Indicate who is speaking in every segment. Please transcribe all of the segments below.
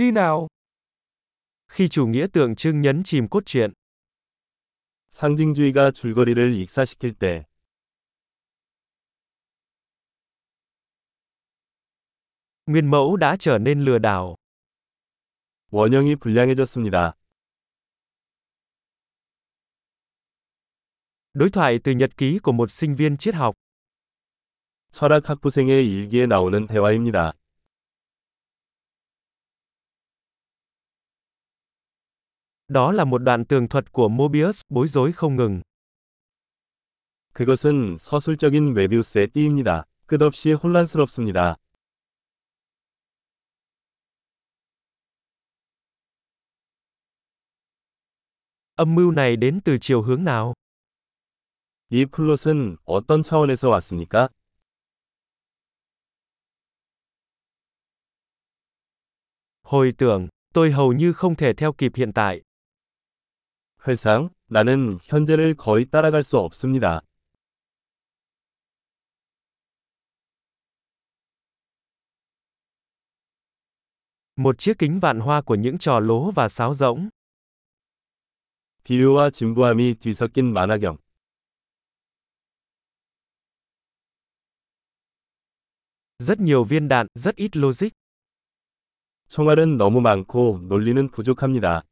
Speaker 1: Đi nào.
Speaker 2: Khi chủ nghĩa tượng trưng nhấn chìm cốt truyện.
Speaker 3: 상징주의가 줄거리를 익사시킬 때
Speaker 2: Nguyên mẫu đã trở nên lừa đảo.
Speaker 3: 원형이 불량해졌습니다.
Speaker 2: Đối thoại từ nhật ký của một sinh viên triết học.
Speaker 3: 철학 학부생의 일기에 나오는 대화입니다.
Speaker 2: Đó là một đoạn tường thuật của Mobius, bối rối không ngừng.
Speaker 3: 그것은 서술적인 메비우스의 띠입니다. 끝없이 혼란스럽습니다.
Speaker 2: Âm mưu này đến từ chiều hướng nào?
Speaker 3: 이 플롯은 어떤 차원에서 왔습니까?
Speaker 2: Hồi tưởng, tôi hầu như không thể theo kịp hiện tại.
Speaker 3: 회상, 나는 현재를 거의 따라갈 수 없습니다.
Speaker 2: Một chiếc kính vạn hoa của những trò lố và sáo rỗng.
Speaker 3: 비유와 진부함이 뒤섞인 만화경.
Speaker 2: Rất nhiều viên đạn, rất ít logic.
Speaker 3: 총알은 너무 많고 논리는 부족합니다.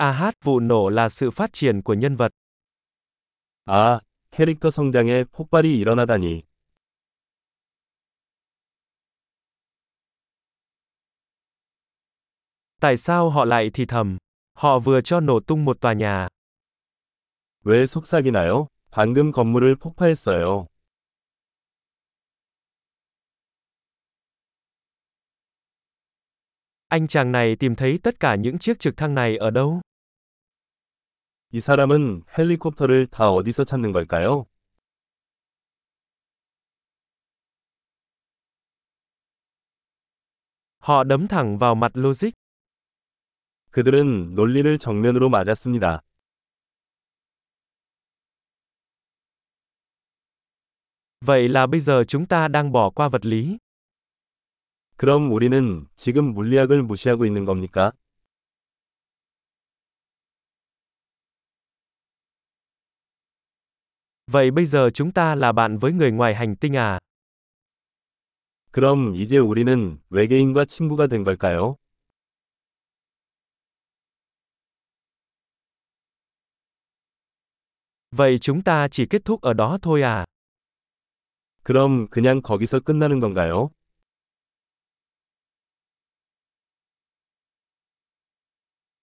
Speaker 2: AH vụ nổ là sự phát triển của nhân vật.
Speaker 3: 아, 캐릭터 성장에 폭발이 일어나다니.
Speaker 2: Tại sao họ lại thì thầm? Họ vừa cho nổ tung một tòa nhà.
Speaker 3: 왜 속삭이나요? 방금 건물을 폭파했어요.
Speaker 2: Anh chàng này tìm thấy tất cả những chiếc trực thăng này ở đâu?
Speaker 3: 이 사람은 헬리콥터를 다 어디서 찾는 걸까요?
Speaker 2: Họ đấm thẳng vào mặt logic.
Speaker 3: 그들은 논리를 정면으로 맞았습니다.
Speaker 2: Vậy là bây giờ chúng ta đang bỏ qua vật lý.
Speaker 3: 그럼 우리는 지금 물리학을 무시하고 있는 겁니까?
Speaker 2: Vậy bây giờ chúng ta là bạn với người ngoài hành tinh à?
Speaker 3: 그럼 이제 우리는 외계인과 친구가 된 걸까요?
Speaker 2: Vậy chúng ta chỉ kết thúc ở đó thôi à?
Speaker 3: 그럼 그냥 거기서 끝나는 건가요?